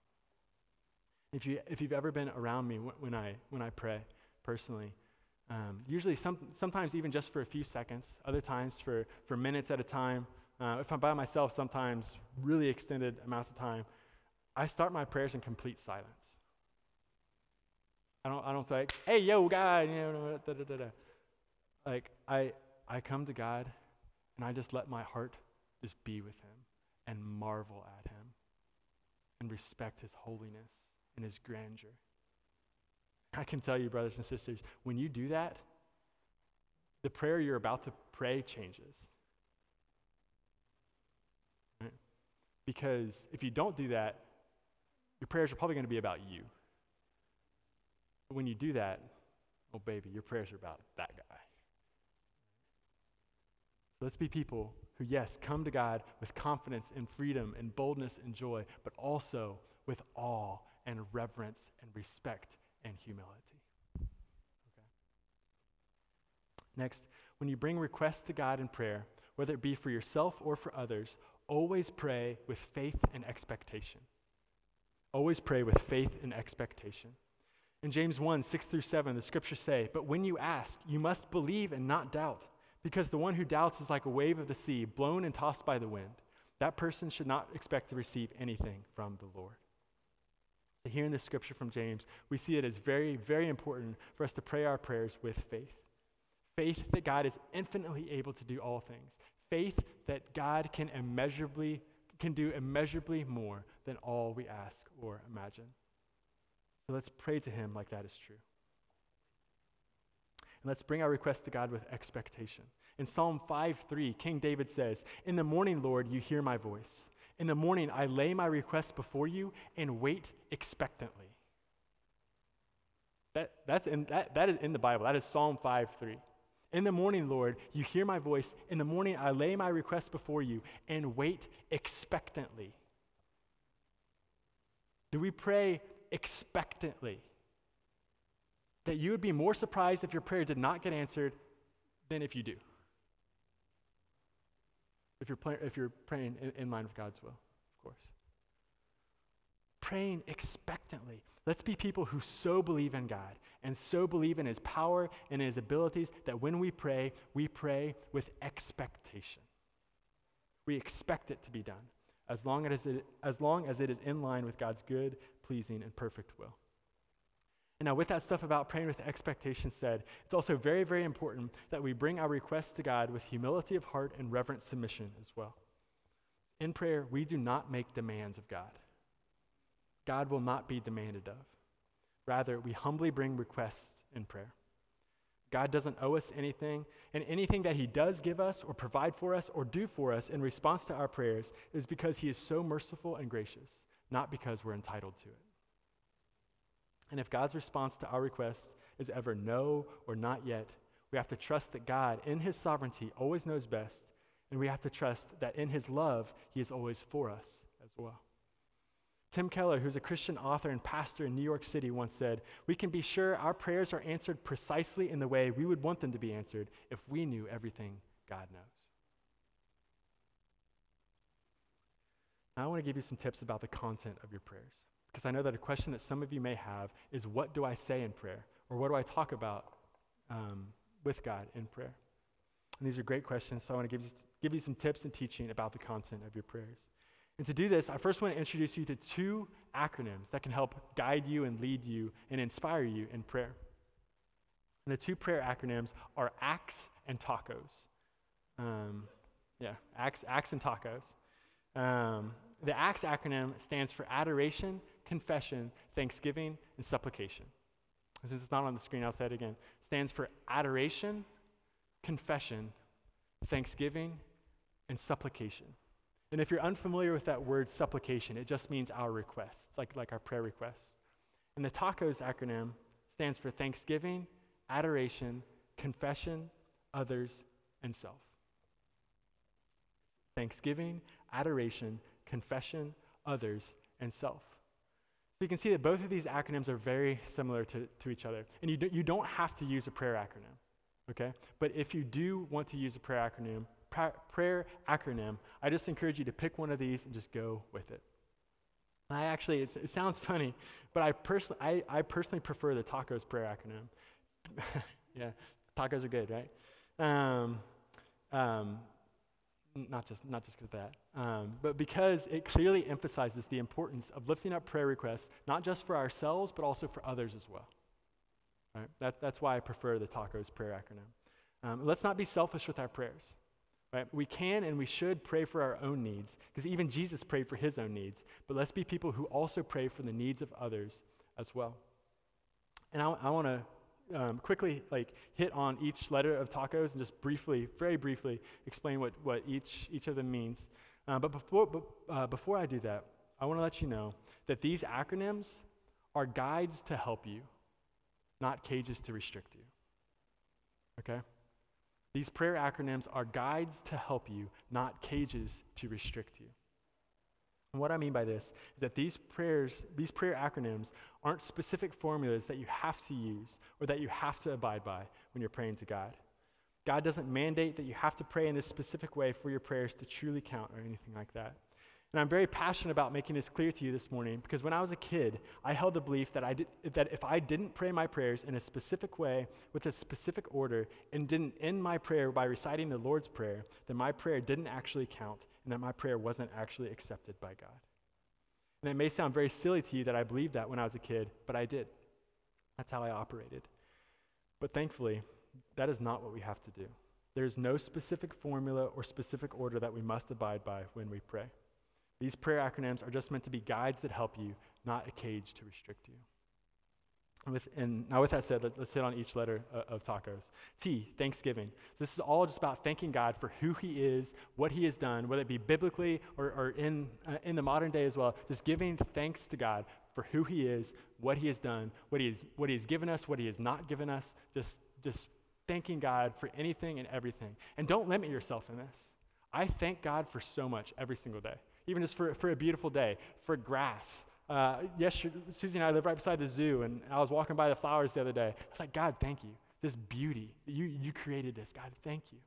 If, you, if you've ever been around me when I, when I pray personally, um, usually some, sometimes even just for a few seconds, other times for, for minutes at a time, uh, if I'm by myself, sometimes really extended amounts of time, I start my prayers in complete silence. I don't, I don't say, hey, yo, God, you know, da, da, da, da. Like, I, I come to God and I just let my heart just be with Him and marvel at Him and respect His holiness and His grandeur. I can tell you, brothers and sisters, when you do that, the prayer you're about to pray changes. Right? Because if you don't do that, your prayers are probably going to be about you. But when you do that, oh, baby, your prayers are about that guy. Let's be people who, yes, come to God with confidence and freedom and boldness and joy, but also with awe and reverence and respect and humility. Okay. Next, when you bring requests to God in prayer, whether it be for yourself or for others, always pray with faith and expectation. Always pray with faith and expectation. In James 1 6 through 7, the scriptures say, But when you ask, you must believe and not doubt Because the one who doubts is like a wave of the sea, blown and tossed by the wind. That person should not expect to receive anything from the Lord. So here in the scripture from James, we see it as very, very important for us to pray our prayers with faith. Faith that God is infinitely able to do all things. Faith that God can immeasurably can do immeasurably more than all we ask or imagine. So let's pray to him like that is true. And let's bring our request to God with expectation. In Psalm 5:3, King David says, "In the morning, Lord, you hear my voice. In the morning, I lay my request before you and wait expectantly." That, that's in, that, that is in the Bible. That is Psalm 5:3. In the morning, Lord, you hear my voice. In the morning, I lay my request before you and wait expectantly. Do we pray expectantly? That you would be more surprised if your prayer did not get answered than if you do. If you're, play, if you're praying in, in line with God's will, of course. Praying expectantly. Let's be people who so believe in God and so believe in His power and His abilities that when we pray, we pray with expectation. We expect it to be done as long as it, as long as it is in line with God's good, pleasing, and perfect will. And now, with that stuff about praying with expectation said, it's also very, very important that we bring our requests to God with humility of heart and reverent submission as well. In prayer, we do not make demands of God. God will not be demanded of. Rather, we humbly bring requests in prayer. God doesn't owe us anything, and anything that He does give us, or provide for us, or do for us in response to our prayers is because He is so merciful and gracious, not because we're entitled to it. And if God's response to our request is ever no or not yet, we have to trust that God, in His sovereignty, always knows best, and we have to trust that in His love, He is always for us as well. Tim Keller, who's a Christian author and pastor in New York City, once said, We can be sure our prayers are answered precisely in the way we would want them to be answered if we knew everything God knows. Now, I want to give you some tips about the content of your prayers. Because I know that a question that some of you may have is what do I say in prayer? Or what do I talk about um, with God in prayer? And these are great questions, so I want to give you, give you some tips and teaching about the content of your prayers. And to do this, I first want to introduce you to two acronyms that can help guide you and lead you and inspire you in prayer. And the two prayer acronyms are ACTS and TACOS. Um, yeah, ACTS, ACTS and TACOS. Um, the ACTS acronym stands for Adoration, confession, thanksgiving, and supplication. Since it's not on the screen, I'll say it again. Stands for adoration, confession, thanksgiving, and supplication. And if you're unfamiliar with that word supplication, it just means our requests, like, like our prayer requests. And the TACOS acronym stands for thanksgiving, adoration, confession, others, and self. Thanksgiving, adoration, confession, others, and self. So you can see that both of these acronyms are very similar to, to each other. And you, do, you don't have to use a prayer acronym, okay? But if you do want to use a prayer acronym, pra- prayer acronym, I just encourage you to pick one of these and just go with it. And I actually, it sounds funny, but I, pers- I, I personally prefer the tacos prayer acronym. yeah, tacos are good, right? Um, um, not just not just because that, um, but because it clearly emphasizes the importance of lifting up prayer requests, not just for ourselves, but also for others as well. Right? That, that's why I prefer the tacos prayer acronym. Um, let's not be selfish with our prayers. Right? We can and we should pray for our own needs, because even Jesus prayed for his own needs. But let's be people who also pray for the needs of others as well. And I, I want to um, quickly like hit on each letter of tacos and just briefly, very briefly, explain what, what each, each of them means. Uh, but before, but, uh, before I do that, I want to let you know that these acronyms are guides to help you, not cages to restrict you. Okay? These prayer acronyms are guides to help you, not cages to restrict you. And what I mean by this is that these prayers, these prayer acronyms aren't specific formulas that you have to use or that you have to abide by when you're praying to God. God doesn't mandate that you have to pray in this specific way for your prayers to truly count or anything like that. And I'm very passionate about making this clear to you this morning because when I was a kid, I held the belief that, I did, that if I didn't pray my prayers in a specific way, with a specific order, and didn't end my prayer by reciting the Lord's Prayer, then my prayer didn't actually count and that my prayer wasn't actually accepted by God. And it may sound very silly to you that I believed that when I was a kid, but I did. That's how I operated. But thankfully, that is not what we have to do. There's no specific formula or specific order that we must abide by when we pray. These prayer acronyms are just meant to be guides that help you, not a cage to restrict you. With, and now, with that said, let, us hit on each letter uh, of tacos. T, Thanksgiving. So this is all just about thanking God for who He is, what He has done, whether it be biblically or, or in, uh, in the modern day as well. Just giving thanks to God for who He is, what He has done, what He, is, what he has given us, what He has not given us. Just, just thanking God for anything and everything. And don't limit yourself in this. I thank God for so much every single day even just for, for a beautiful day, for grass. Uh, yesterday, Susie and I live right beside the zoo, and I was walking by the flowers the other day. I was like, God, thank you. This beauty, you, you created this. God, thank you.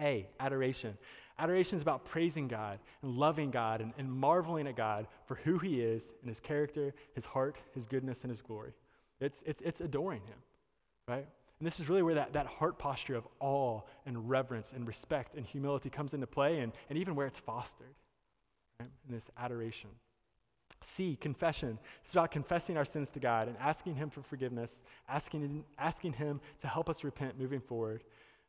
A, adoration. Adoration is about praising God and loving God and, and marveling at God for who He is and His character, His heart, His goodness, and His glory. It's, it's, it's adoring Him, right? And this is really where that, that heart posture of awe and reverence and respect and humility comes into play, and, and even where it's fostered right? in this adoration. C, confession. It's about confessing our sins to God and asking Him for forgiveness, asking, asking Him to help us repent moving forward.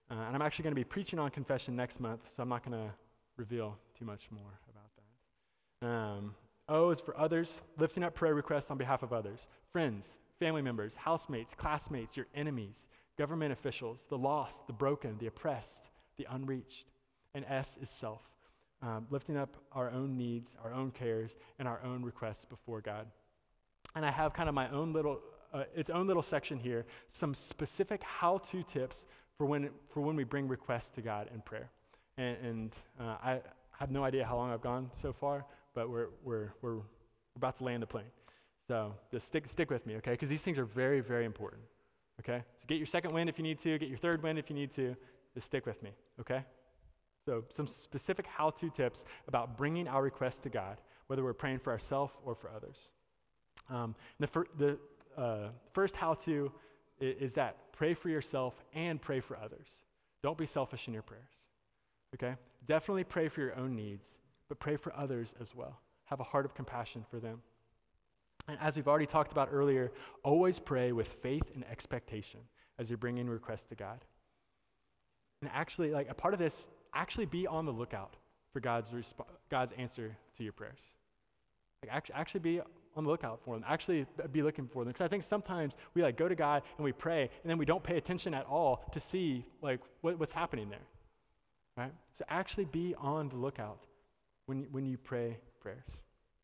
Uh, and I'm actually going to be preaching on confession next month, so I'm not going to reveal too much more about that. Um, o is for others, lifting up prayer requests on behalf of others. Friends, family members, housemates, classmates, your enemies, government officials, the lost, the broken, the oppressed, the unreached. And S is self, um, lifting up our own needs, our own cares, and our own requests before God. And I have kind of my own little, uh, its own little section here, some specific how-to tips for when, for when we bring requests to God in prayer. And, and uh, I have no idea how long I've gone so far, but we're, we're, we're about to land the plane. So just stick, stick with me, okay? Because these things are very, very important, okay? So get your second wind if you need to, get your third wind if you need to. Just stick with me, okay? So, some specific how to tips about bringing our requests to God, whether we're praying for ourselves or for others. Um, the, fir- the uh, first how to is, is that pray for yourself and pray for others. Don't be selfish in your prayers. Okay? Definitely pray for your own needs, but pray for others as well. Have a heart of compassion for them. And as we've already talked about earlier, always pray with faith and expectation as you bring in requests to God. And actually, like a part of this actually be on the lookout for God's, resp- God's answer to your prayers. Like actually, actually be on the lookout for them. Actually be looking for them. Because I think sometimes we like go to God and we pray and then we don't pay attention at all to see like what, what's happening there. Right? So actually be on the lookout when you, when you pray prayers.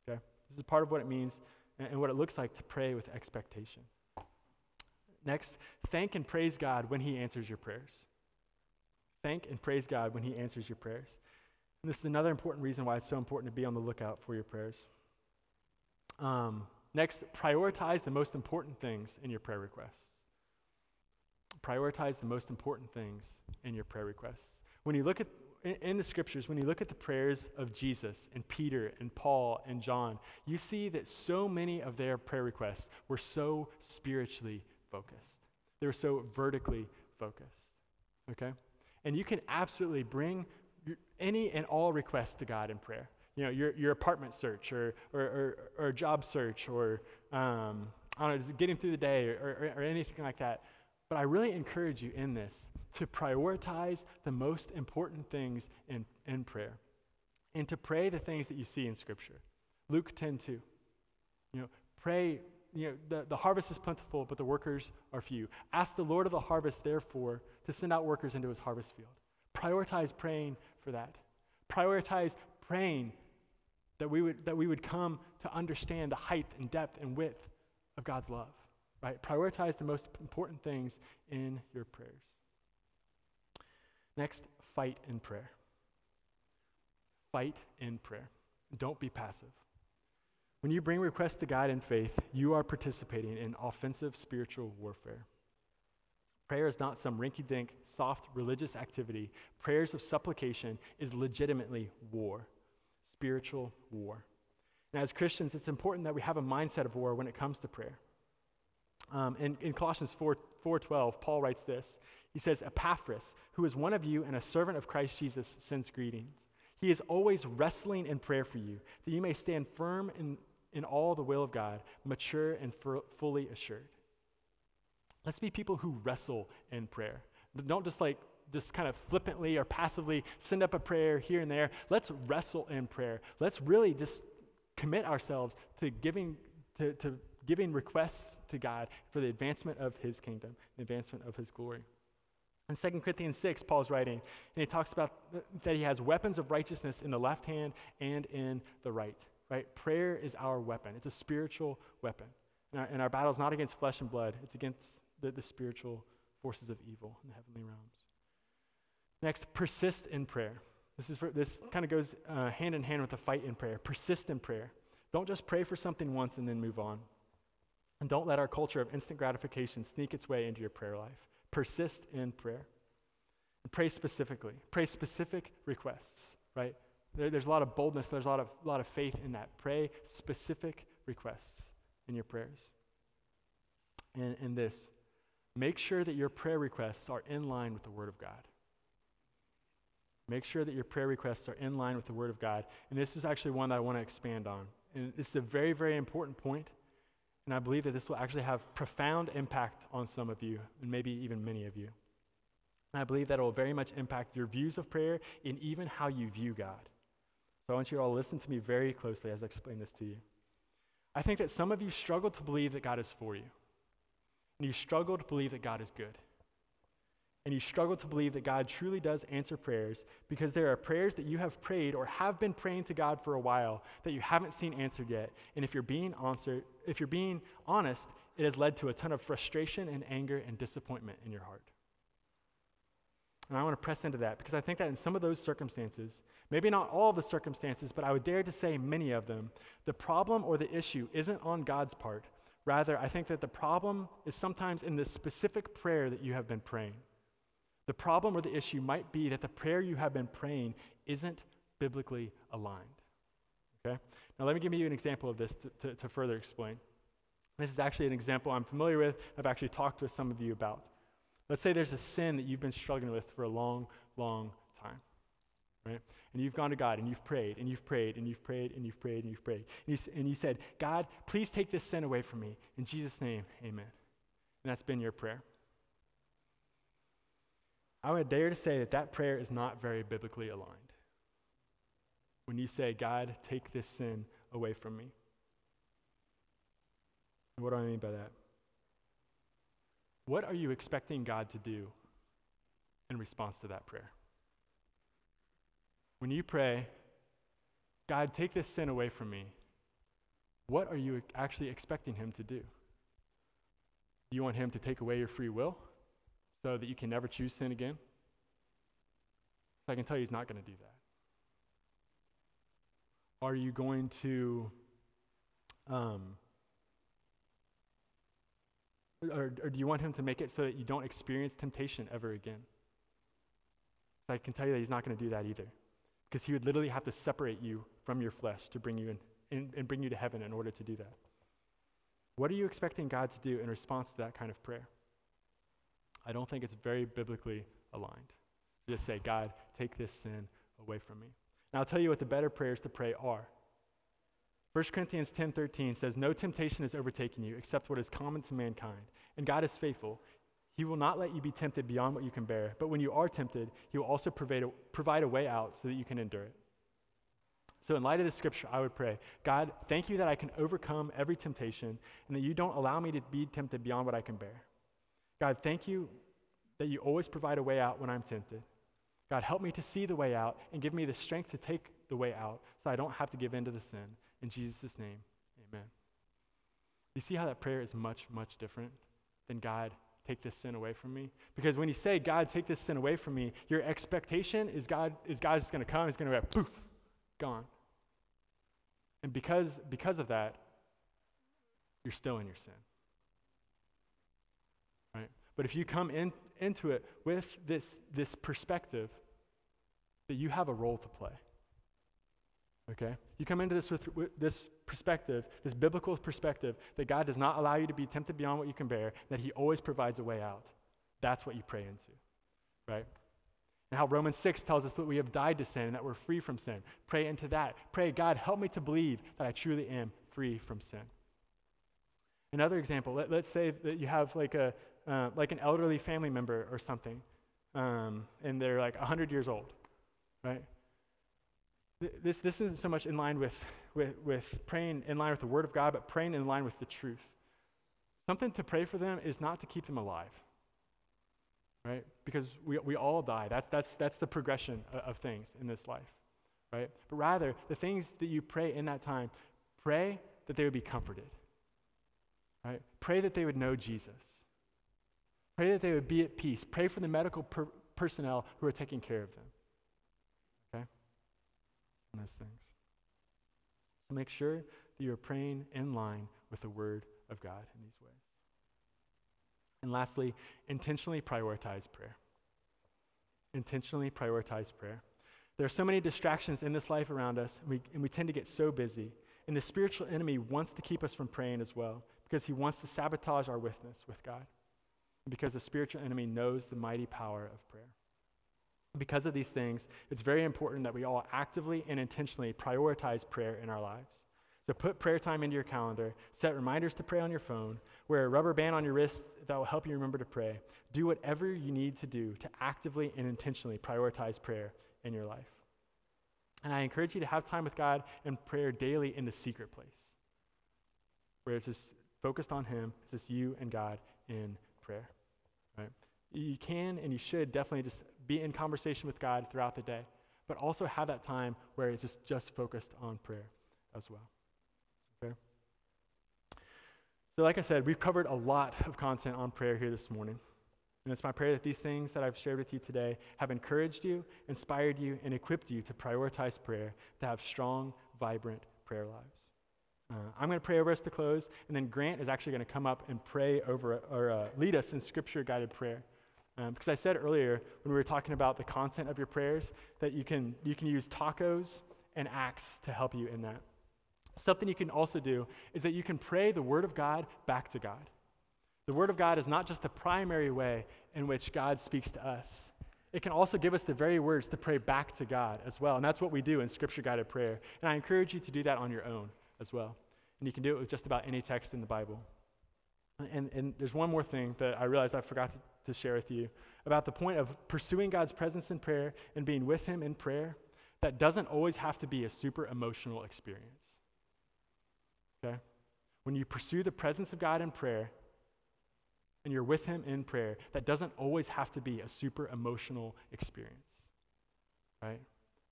Okay? This is part of what it means and, and what it looks like to pray with expectation. Next, thank and praise God when He answers your prayers. Thank and praise God when He answers your prayers. And this is another important reason why it's so important to be on the lookout for your prayers. Um, next, prioritize the most important things in your prayer requests. Prioritize the most important things in your prayer requests. When you look at in, in the scriptures, when you look at the prayers of Jesus and Peter and Paul and John, you see that so many of their prayer requests were so spiritually focused. They were so vertically focused. Okay? And you can absolutely bring any and all requests to God in prayer. You know, your, your apartment search or, or, or, or job search or, um, I don't know, just getting through the day or, or, or anything like that. But I really encourage you in this to prioritize the most important things in, in prayer and to pray the things that you see in Scripture. Luke 10 2. You know, pray, you know, the, the harvest is plentiful, but the workers are few. Ask the Lord of the harvest, therefore, to send out workers into his harvest field. Prioritize praying for that. Prioritize praying that we would, that we would come to understand the height and depth and width of God's love. Right? Prioritize the most important things in your prayers. Next, fight in prayer. Fight in prayer. Don't be passive. When you bring requests to God in faith, you are participating in offensive spiritual warfare. Prayer is not some rinky dink, soft religious activity. Prayers of supplication is legitimately war. spiritual war. And as Christians, it's important that we have a mindset of war when it comes to prayer. Um, in, in Colossians 4, 4.12, Paul writes this. He says, Epaphras, who is one of you and a servant of Christ Jesus, sends greetings. He is always wrestling in prayer for you, that you may stand firm in, in all the will of God, mature and fully assured. Let's be people who wrestle in prayer. Don't just like just kind of flippantly or passively send up a prayer here and there. Let's wrestle in prayer. Let's really just commit ourselves to giving to, to giving requests to God for the advancement of his kingdom, the advancement of his glory. In 2 Corinthians 6, Paul's writing, and he talks about that he has weapons of righteousness in the left hand and in the right. Right? Prayer is our weapon. It's a spiritual weapon. And our, and our battle is not against flesh and blood, it's against the, the spiritual forces of evil in the heavenly realms. Next, persist in prayer. This, is this kind of goes uh, hand in hand with the fight in prayer. Persist in prayer. Don't just pray for something once and then move on. And don't let our culture of instant gratification sneak its way into your prayer life. Persist in prayer. And pray specifically. Pray specific requests, right? There, there's a lot of boldness, there's a lot of, lot of faith in that. Pray specific requests in your prayers. And, and this make sure that your prayer requests are in line with the Word of God. Make sure that your prayer requests are in line with the Word of God. And this is actually one that I want to expand on. And this is a very, very important point. And I believe that this will actually have profound impact on some of you, and maybe even many of you. And I believe that it will very much impact your views of prayer and even how you view God. So I want you all to listen to me very closely as I explain this to you. I think that some of you struggle to believe that God is for you, and you struggle to believe that God is good and you struggle to believe that God truly does answer prayers because there are prayers that you have prayed or have been praying to God for a while that you haven't seen answered yet. And if you're being answered, if you're being honest, it has led to a ton of frustration and anger and disappointment in your heart. And I want to press into that because I think that in some of those circumstances, maybe not all the circumstances, but I would dare to say many of them, the problem or the issue isn't on God's part. Rather, I think that the problem is sometimes in the specific prayer that you have been praying. The problem or the issue might be that the prayer you have been praying isn't biblically aligned. Okay? Now, let me give you an example of this to, to, to further explain. This is actually an example I'm familiar with, I've actually talked with some of you about. Let's say there's a sin that you've been struggling with for a long, long time. Right? And you've gone to God and you've prayed and you've prayed and you've prayed and you've prayed and you've prayed. And you, and you said, God, please take this sin away from me. In Jesus' name, amen. And that's been your prayer. I would dare to say that that prayer is not very biblically aligned. When you say, God, take this sin away from me. what do I mean by that? What are you expecting God to do in response to that prayer? When you pray, God, take this sin away from me, what are you actually expecting Him to do? Do you want Him to take away your free will? so that you can never choose sin again? I can tell you he's not going to do that. Are you going to, um, or, or do you want him to make it so that you don't experience temptation ever again? So I can tell you that he's not going to do that either. Because he would literally have to separate you from your flesh to bring you in, in and bring you to heaven in order to do that. What are you expecting God to do in response to that kind of prayer? I don't think it's very biblically aligned. Just say, God, take this sin away from me. Now I'll tell you what the better prayers to pray are. 1 Corinthians 10:13 says, "No temptation has overtaken you except what is common to mankind, and God is faithful. He will not let you be tempted beyond what you can bear, but when you are tempted, he will also provide a, provide a way out so that you can endure it." So, in light of this scripture, I would pray, God, thank you that I can overcome every temptation and that you don't allow me to be tempted beyond what I can bear. God, thank you that you always provide a way out when I'm tempted. God, help me to see the way out and give me the strength to take the way out so I don't have to give in to the sin. In Jesus' name, amen. You see how that prayer is much, much different than God, take this sin away from me? Because when you say, God, take this sin away from me, your expectation is God is God's just to come, he's to be poof, gone. And because, because of that, you're still in your sin. Right? But if you come in, into it with this, this perspective that you have a role to play, Okay? You come into this with, with, this perspective, this biblical perspective, that God does not allow you to be tempted beyond what you can bear, that He always provides a way out. That's what you pray into, right? And how Romans 6 tells us that we have died to sin and that we're free from sin. Pray into that. Pray, God, help me to believe that I truly am free from sin. Another example, let, us say that you have like, a, uh, like an elderly family member or something, um, and they're like 100 years old, right? This, this isn't so much in line with, with, with praying in line with the Word of God, but praying in line with the truth. Something to pray for them is not to keep them alive, right? Because we, we all die. That's, that's, that's the progression of, of things in this life, right? But rather, the things that you pray in that time, pray that they would be comforted, right? Pray that they would know Jesus. Pray that they would be at peace. Pray for the medical per- personnel who are taking care of them those things. So make sure that you're praying in line with the Word of God in these ways. And lastly, intentionally prioritize prayer. Intentionally prioritize prayer. There are so many distractions in this life around us, and we, and we tend to get so busy. And the spiritual enemy wants to keep us from praying as well because he wants to sabotage our withness with God. Because the spiritual enemy knows the mighty power of prayer. Because of these things, it's very important that we all actively and intentionally prioritize prayer in our lives. So put prayer time into your calendar, set reminders to pray on your phone, wear a rubber band on your wrist that will help you remember to pray. Do whatever you need to do to actively and intentionally prioritize prayer in your life. And I encourage you to have time with God and prayer daily in the secret place, where it's just focused on Him. It's just you and God in prayer. Right? You can and you should definitely just be in conversation with God throughout the day, but also have that time where it's just, just focused on prayer as well. Okay? So, like I said, we've covered a lot of content on prayer here this morning. And it's my prayer that these things that I've shared with you today have encouraged you, inspired you, and equipped you to prioritize prayer, to have strong, vibrant prayer lives. Uh, I'm going to pray over us to close, and then Grant is actually going to come up and pray over or uh, lead us in scripture guided prayer. Um, because I said earlier when we were talking about the content of your prayers that you can, you can use tacos and acts to help you in that. Something you can also do is that you can pray the Word of God back to God. The Word of God is not just the primary way in which God speaks to us. It can also give us the very words to pray back to God as well. And that's what we do in Scripture guided prayer. And I encourage you to do that on your own as well. And you can do it with just about any text in the Bible. And, and there's one more thing that I realized I forgot to to share with you about the point of pursuing God's presence in prayer and being with Him in prayer that doesn't always have to be a super emotional experience. Okay? When you pursue the presence of God in prayer and you're with Him in prayer, that doesn't always have to be a super emotional experience. Right?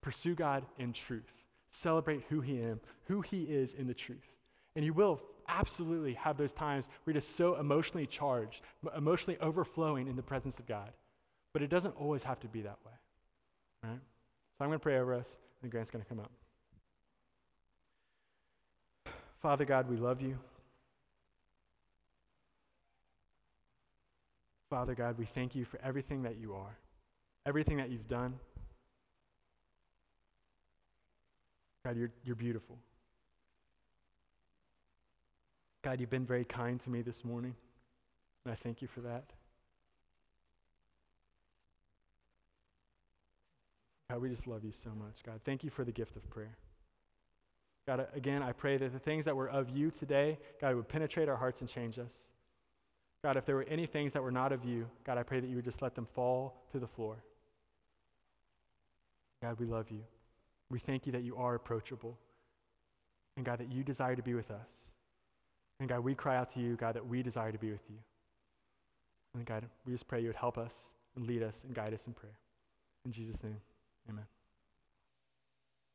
Pursue God in truth. Celebrate who He is, who He is in the truth. And you will absolutely have those times where you're just so emotionally charged, emotionally overflowing in the presence of God. But it doesn't always have to be that way. Right? So I'm going to pray over us, and Grant's going to come up. Father God, we love you. Father God, we thank you for everything that you are, everything that you've done. God, you're, you're beautiful. God, you've been very kind to me this morning, and I thank you for that. God, we just love you so much, God. Thank you for the gift of prayer. God, again, I pray that the things that were of you today, God, would penetrate our hearts and change us. God, if there were any things that were not of you, God, I pray that you would just let them fall to the floor. God, we love you. We thank you that you are approachable. And God, that you desire to be with us. And God, we cry out to you, God, that we desire to be with you. And God, we just pray you would help us and lead us and guide us in prayer. In Jesus' name, amen.